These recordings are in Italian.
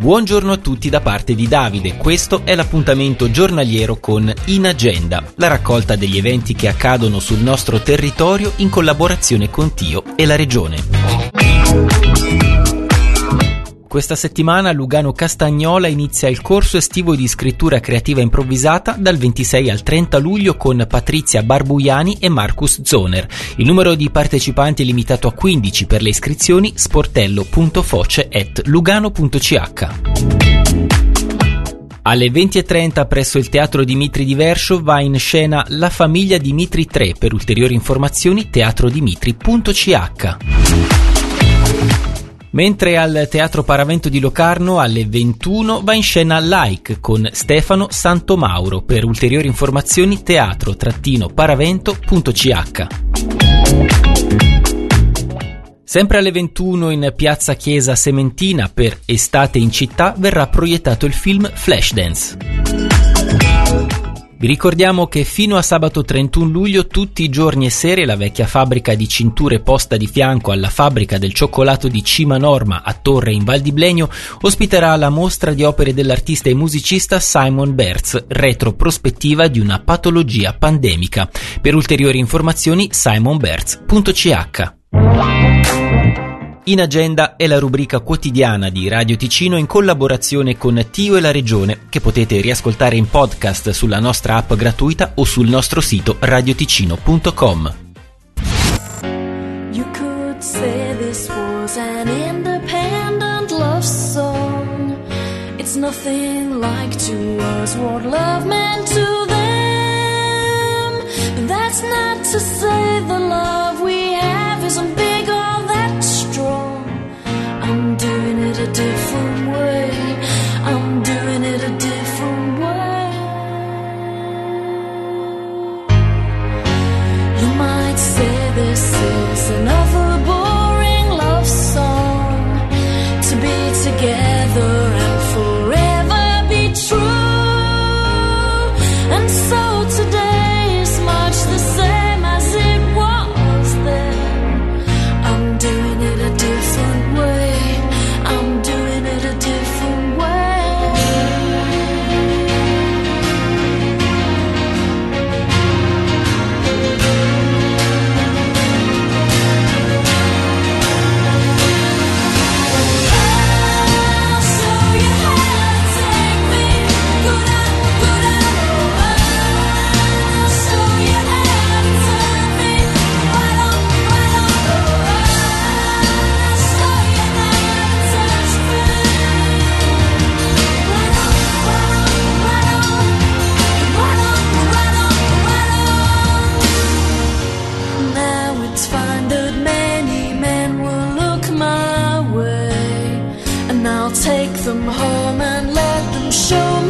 Buongiorno a tutti da parte di Davide, questo è l'appuntamento giornaliero con In Agenda, la raccolta degli eventi che accadono sul nostro territorio in collaborazione con Tio e la Regione. Questa settimana Lugano Castagnola inizia il corso estivo di scrittura creativa improvvisata dal 26 al 30 luglio con Patrizia Barbuiani e Marcus Zoner. Il numero di partecipanti è limitato a 15 per le iscrizioni sportello.foce.lugano.ch. Alle 20.30 presso il Teatro Dimitri di Verscio va in scena La famiglia Dimitri 3. Per ulteriori informazioni teatrodimitri.ch. Mentre al Teatro Paravento di Locarno alle 21 va in scena Like con Stefano Santomauro. Per ulteriori informazioni teatro-paravento.ch. Sempre alle 21 in piazza Chiesa Sementina per Estate in città verrà proiettato il film Flashdance. Vi ricordiamo che fino a sabato 31 luglio tutti i giorni e sere la vecchia fabbrica di cinture posta di fianco alla fabbrica del cioccolato di Cima Norma a Torre in Val di Blegno ospiterà la mostra di opere dell'artista e musicista Simon Berz, retroprospettiva di una patologia pandemica. Per ulteriori informazioni simonberz.ch in agenda è la rubrica quotidiana di Radio Ticino in collaborazione con Tio e la Regione che potete riascoltare in podcast sulla nostra app gratuita o sul nostro sito radioticino.com. That's not to say the love we have isn't big to do. I'll take them home and let them show me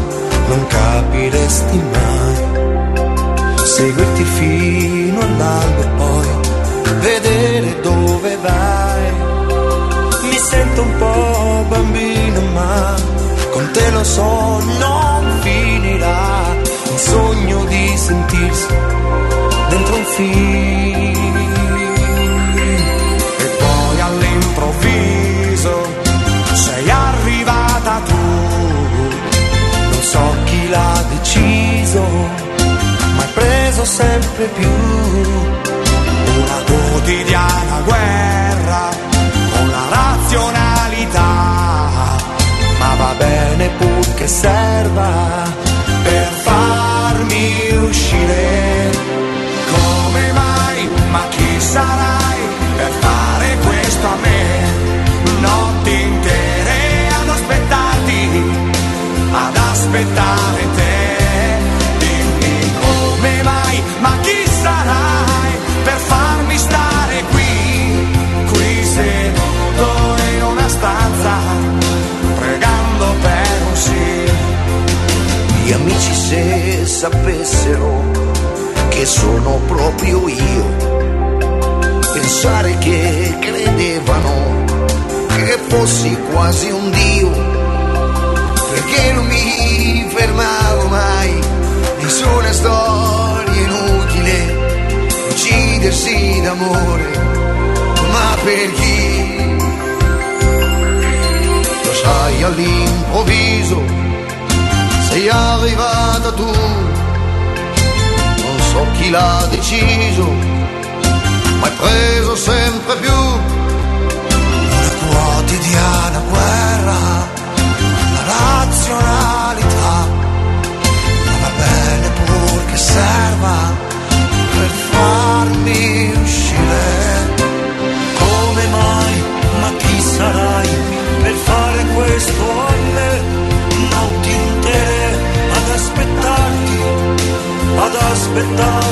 capiresti mai. Seguirti fino all'alba e poi vedere dove vai. Mi sento un po' bambino, ma con te lo so, non finirà. Un sogno di sentirsi dentro un film. Sempre più una quotidiana guerra con la razionalità. ma va bene pur che serva per farmi uscire. Come mai? Ma chi sarai per fare questo a me? Notti intere ad aspettarti, ad aspettare te. Gli amici se sapessero che sono proprio io. Pensare che credevano che fossi quasi un dio perché non mi fermavo mai. Nessuna storia inutile uccidersi d'amore ma per chi lo sai all'improvviso tu. Non so chi l'ha deciso ma hai preso sempre più. Una quotidiana guerra la razionalità notti intere